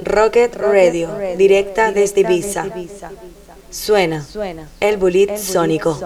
Rocket Radio, directa desde Ibiza. Suena el bulit sónico.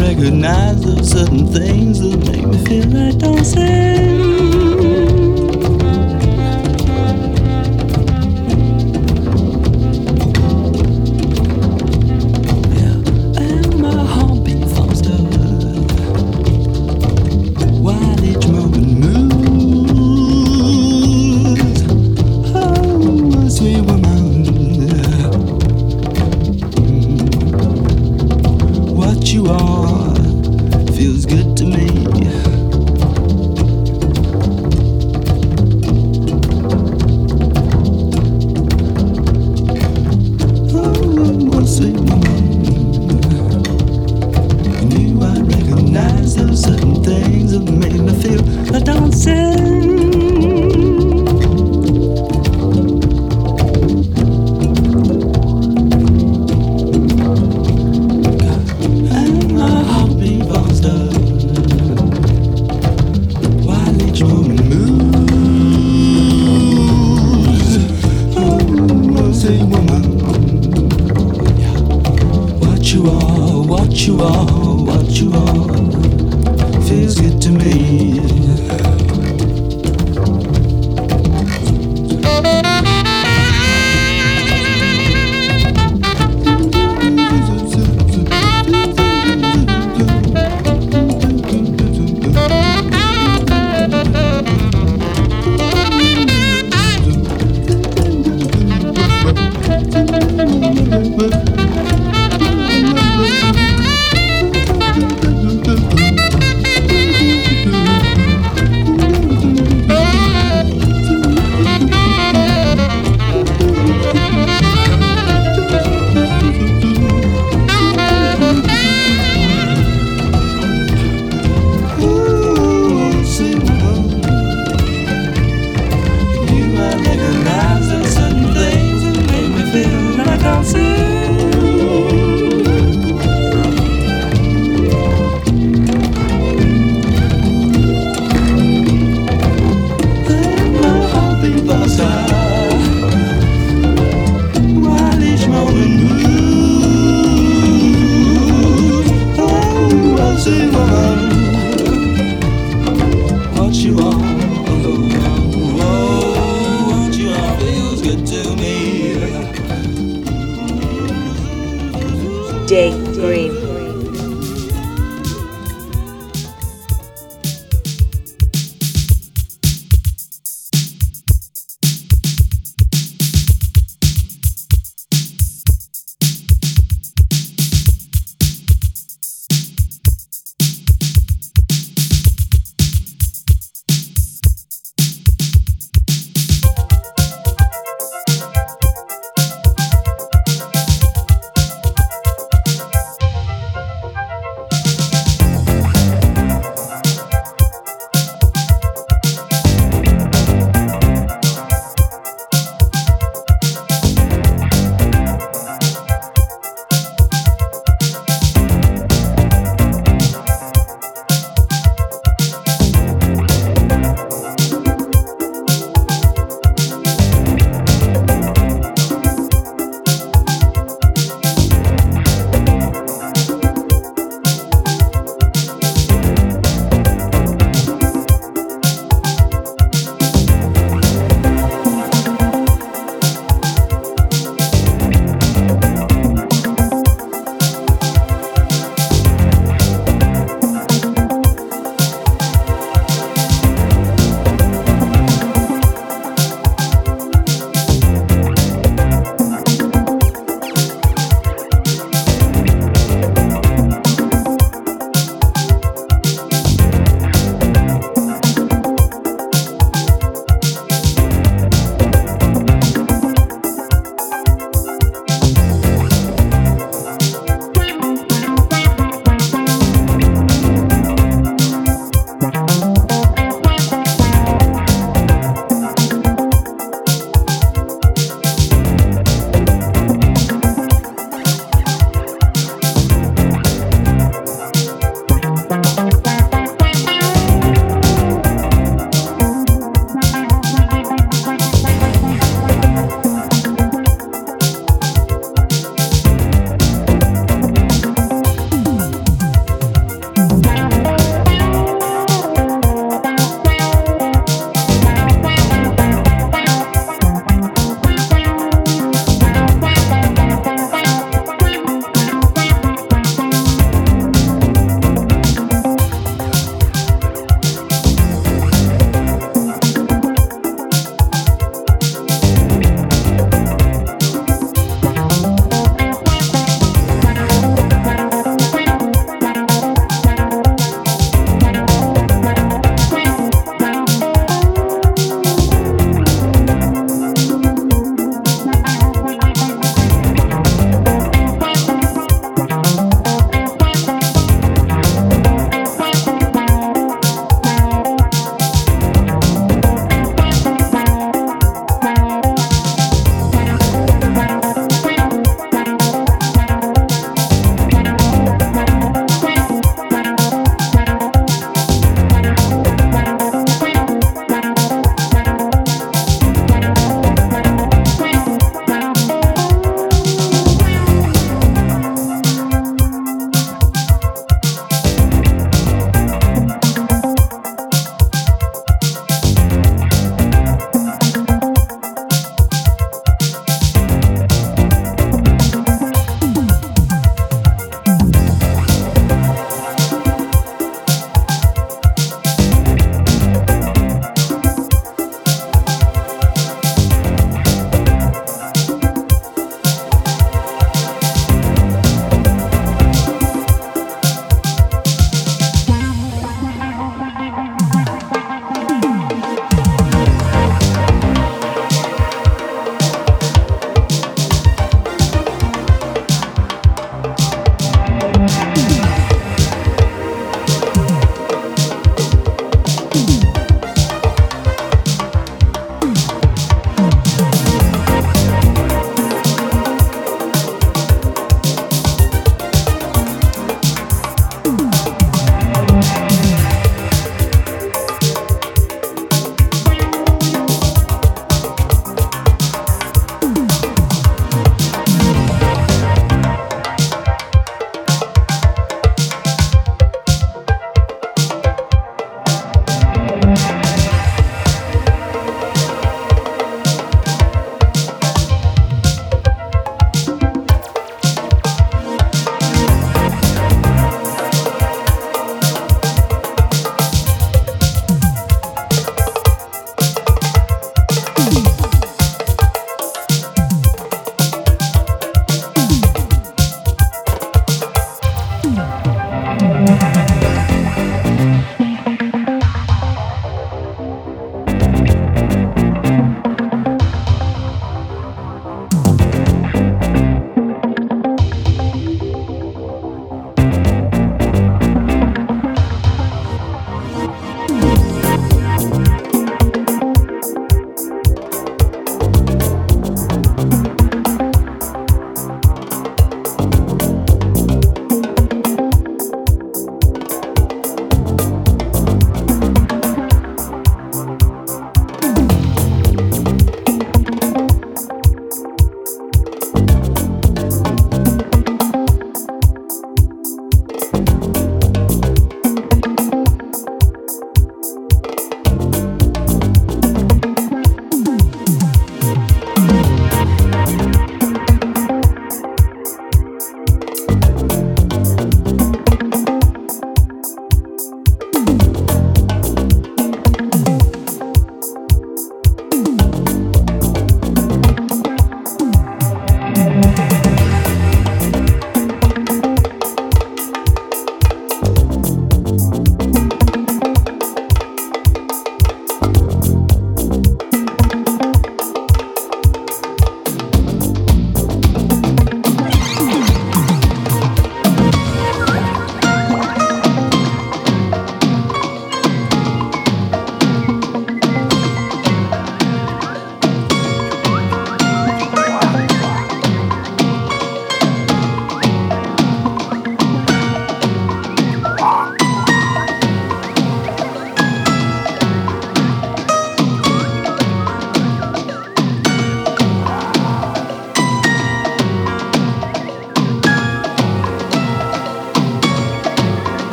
recognize the certain things that make me feel I don't say.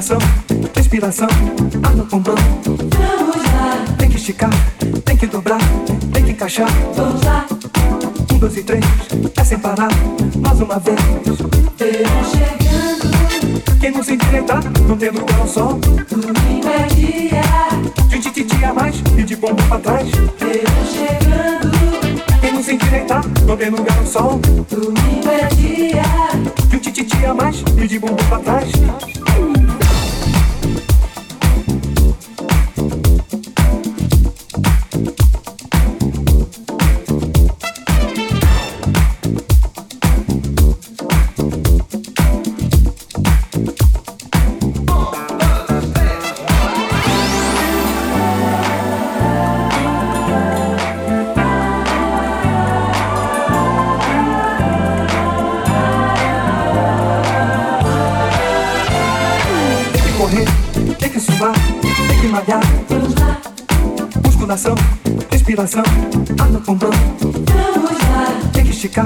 Musculação, respiração, ar no pulmão. vamos lá, Tem que esticar, tem que dobrar, tem que encaixar. vamos lá. Um, dois e três, é sem parar, mais uma vez. Verão chegando, Quem não se endireitar, não tem lugar ao sol. domingo é dia. De um tititi a mais e de bumbum pra trás. Verão chegando, Quem não se endireitar, não tem lugar ao sol. domingo é dia. De um tititi a mais e de bumbum pra trás. Ar no pulmão. vamos lá, Tem que esticar,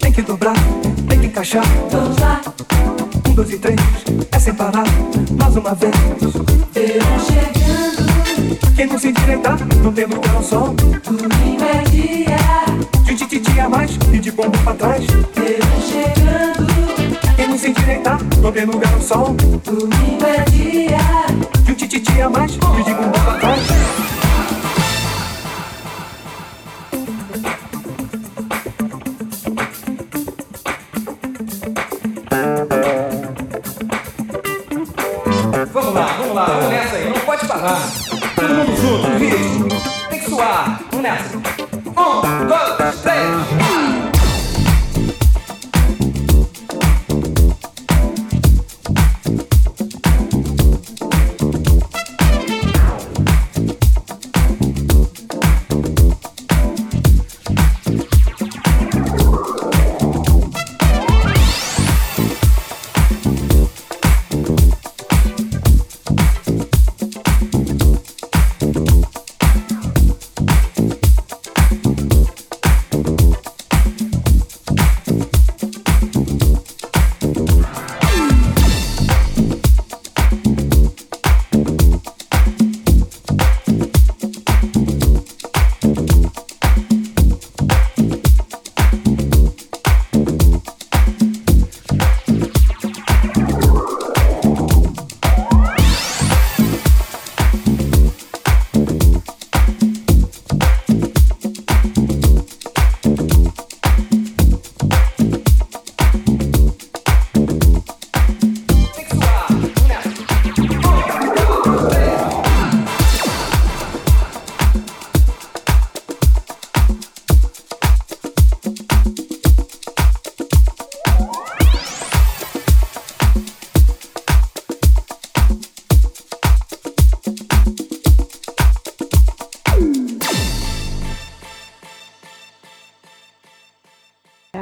tem que dobrar, tem que encaixar. vamos lá. Um, dois e três, é sem parar, mais uma vez. Verão chegando, Quem não se endireitar, não tem lugar ao sol. domingo é dia. De tititi a mais e de bumbum pra trás. Verão chegando, Quem não se endireitar, não tem lugar ao sol. domingo é dia. De um tititi a mais e de bumbum pra trás.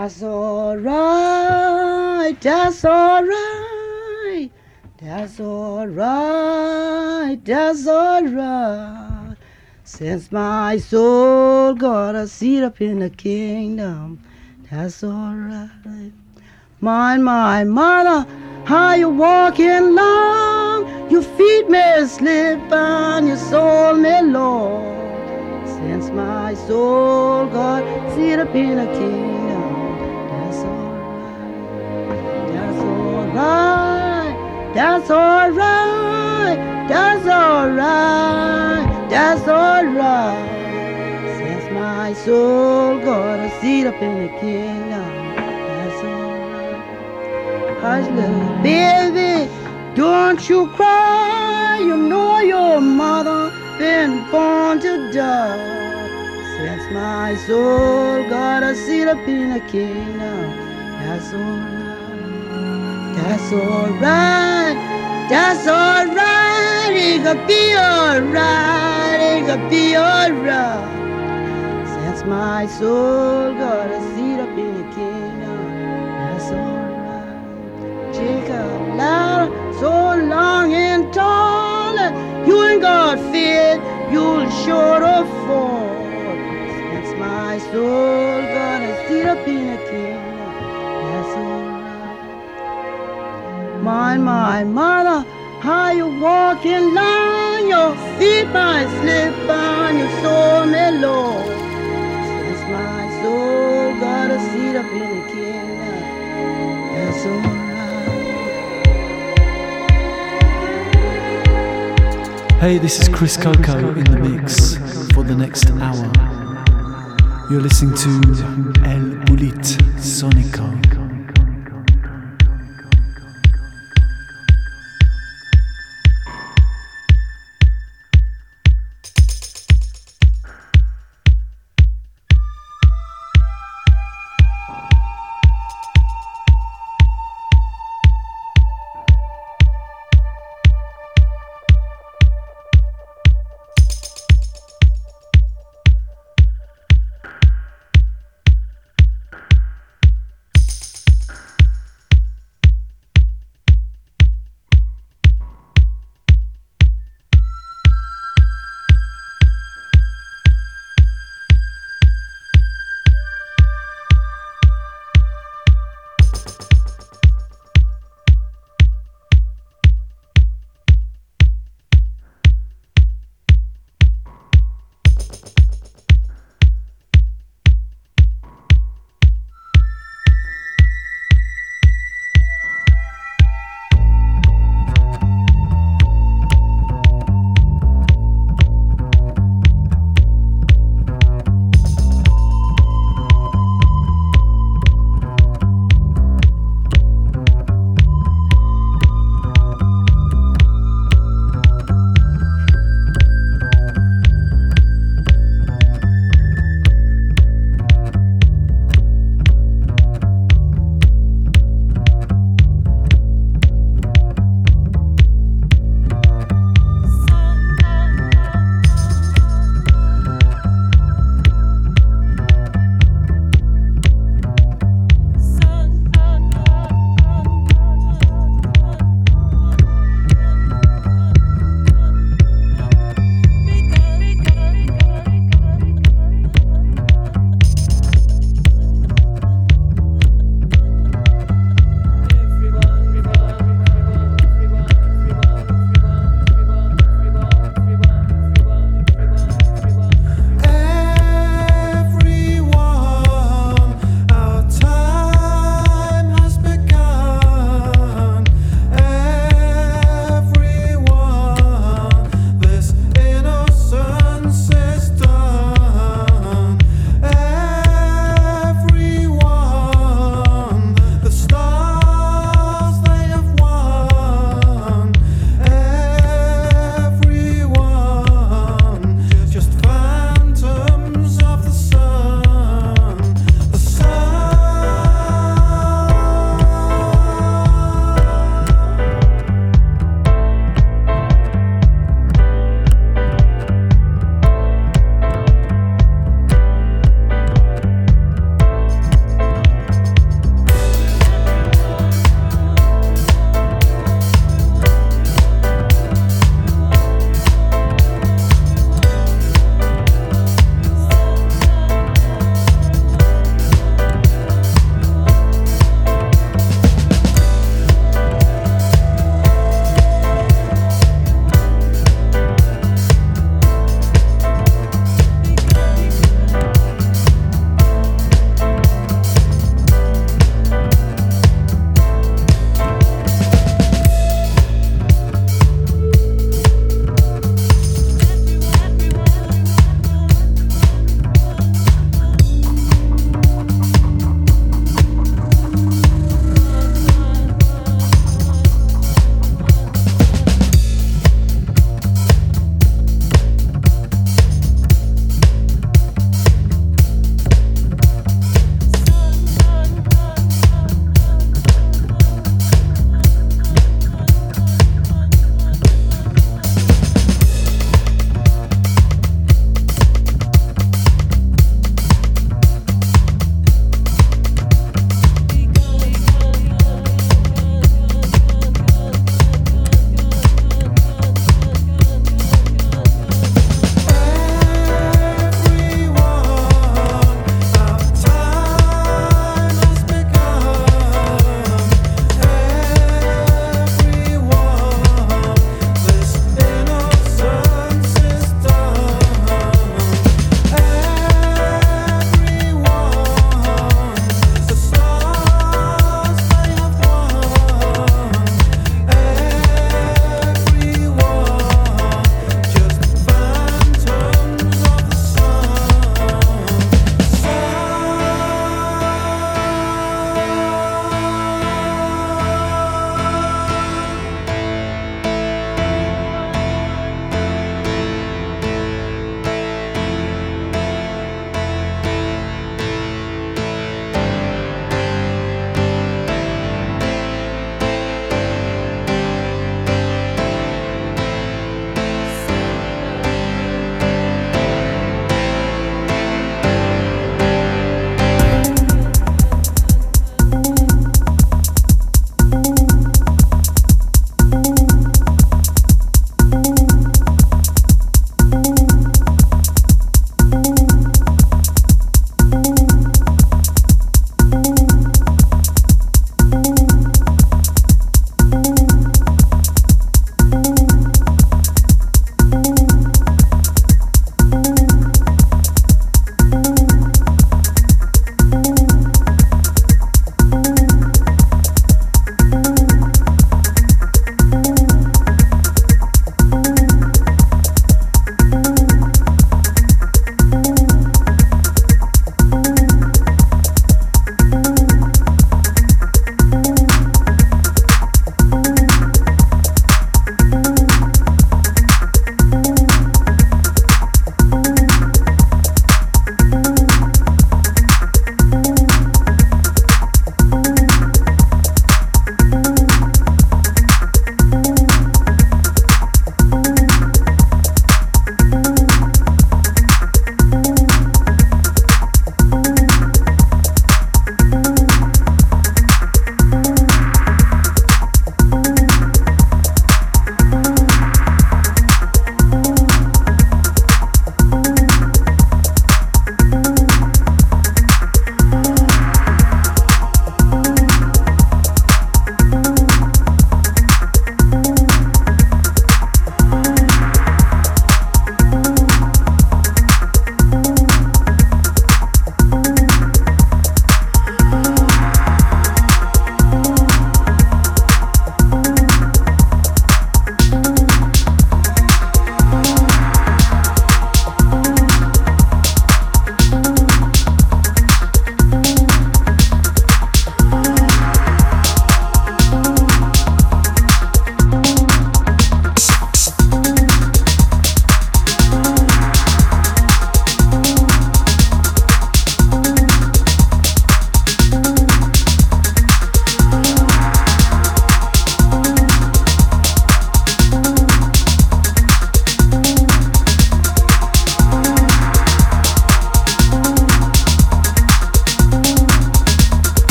That's alright, that's alright, that's alright, that's alright. Since my soul got a seat up in the kingdom, that's alright. My, my mother, how you walking long? Your feet may slip and your soul may low. Since my soul got seat up in the kingdom, that's alright, that's alright, that's alright. Since my soul got a seat up in the kingdom, that's alright. Hush, little baby, don't you cry, you know your mother been born to die. Since my soul got a seat up in the kingdom, that's alright. That's alright. That's alright. It could be alright. It could be alright. Since my soul got a seat up in the kingdom, that's alright. Jacob ladder, so long and tall, you ain't got fear, you'll sure fall. Since my soul got a seat up in the My, my mother, how you walking long, your feet might slip on your soul me Lord. Since my soul got a seat up in the kingdom, that's alright. Hey, this is Chris Coco in the mix for the next hour. You're listening to El Bulit Sonico.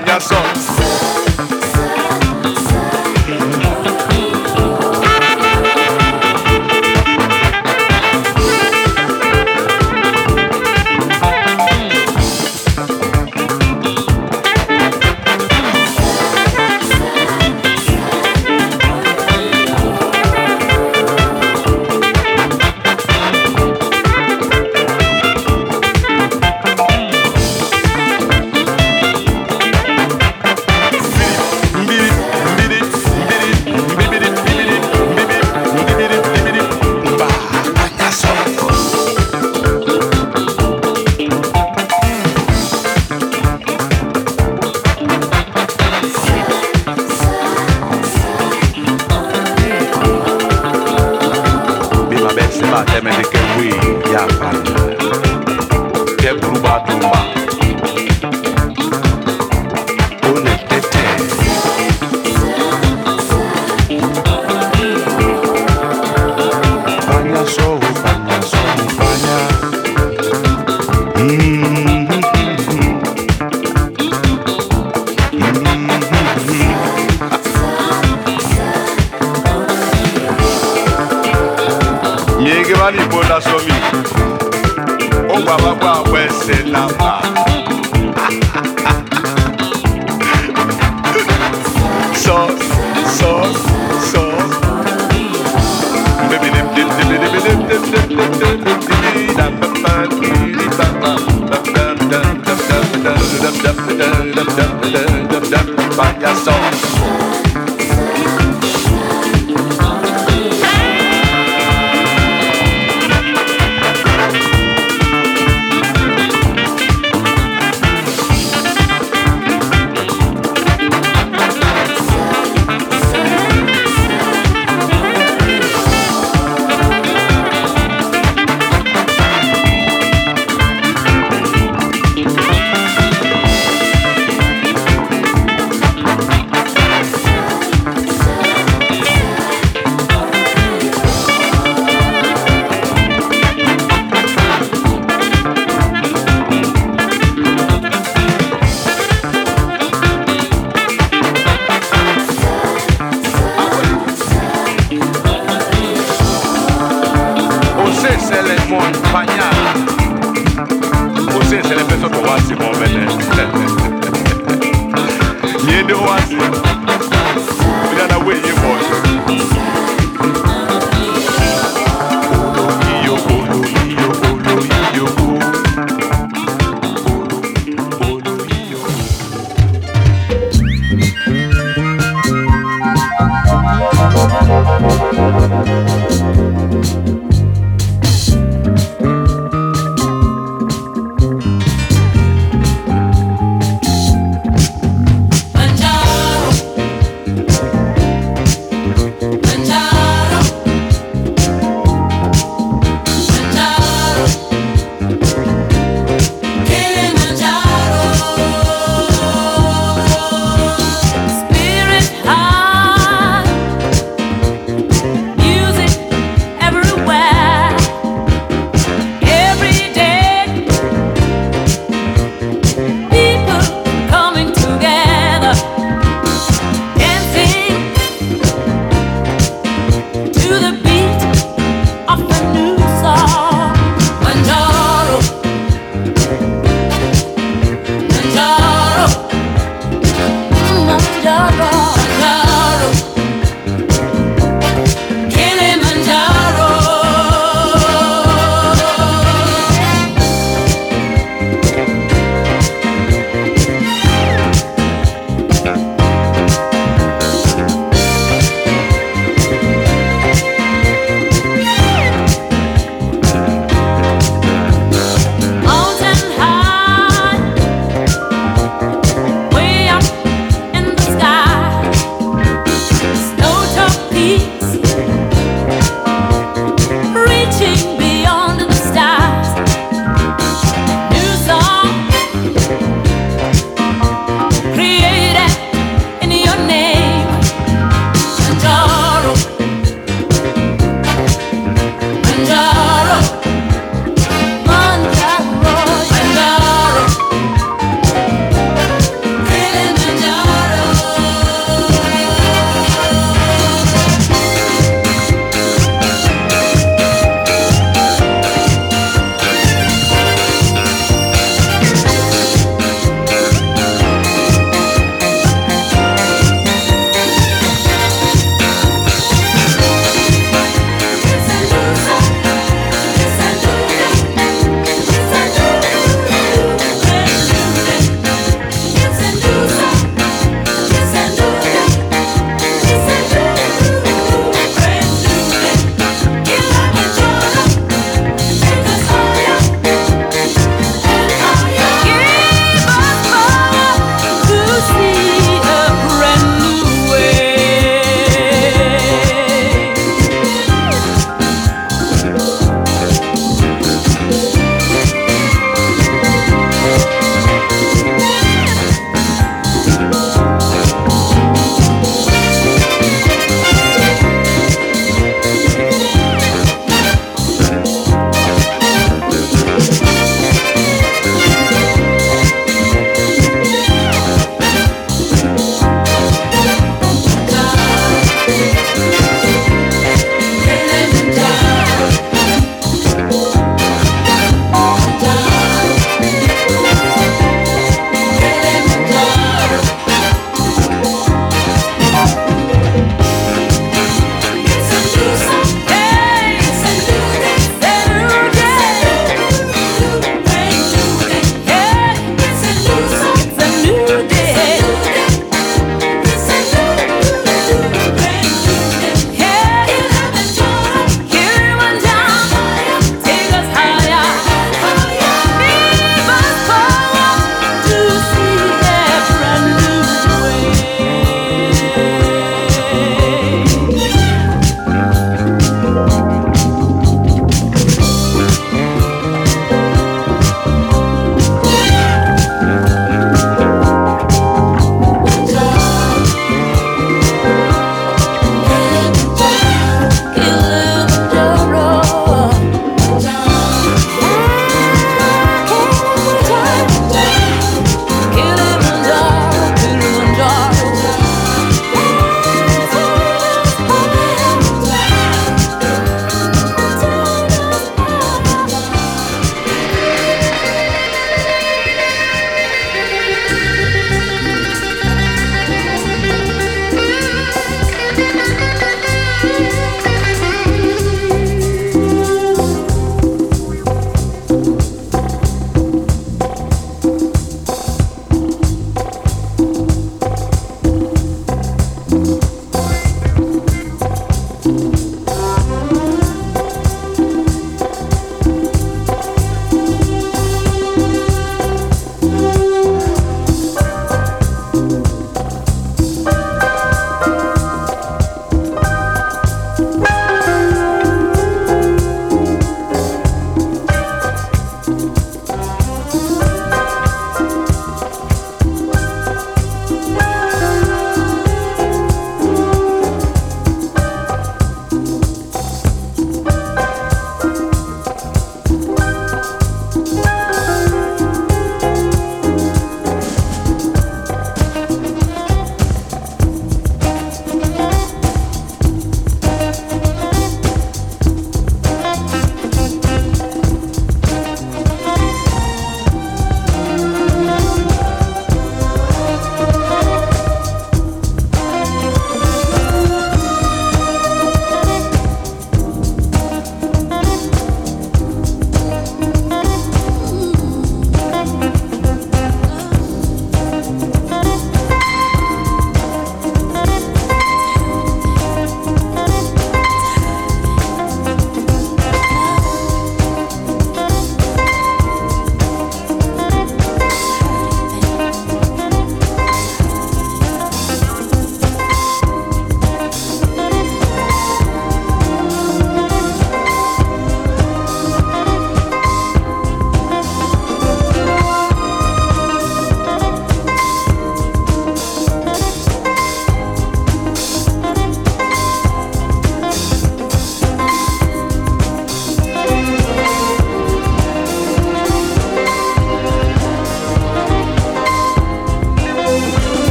palhaços.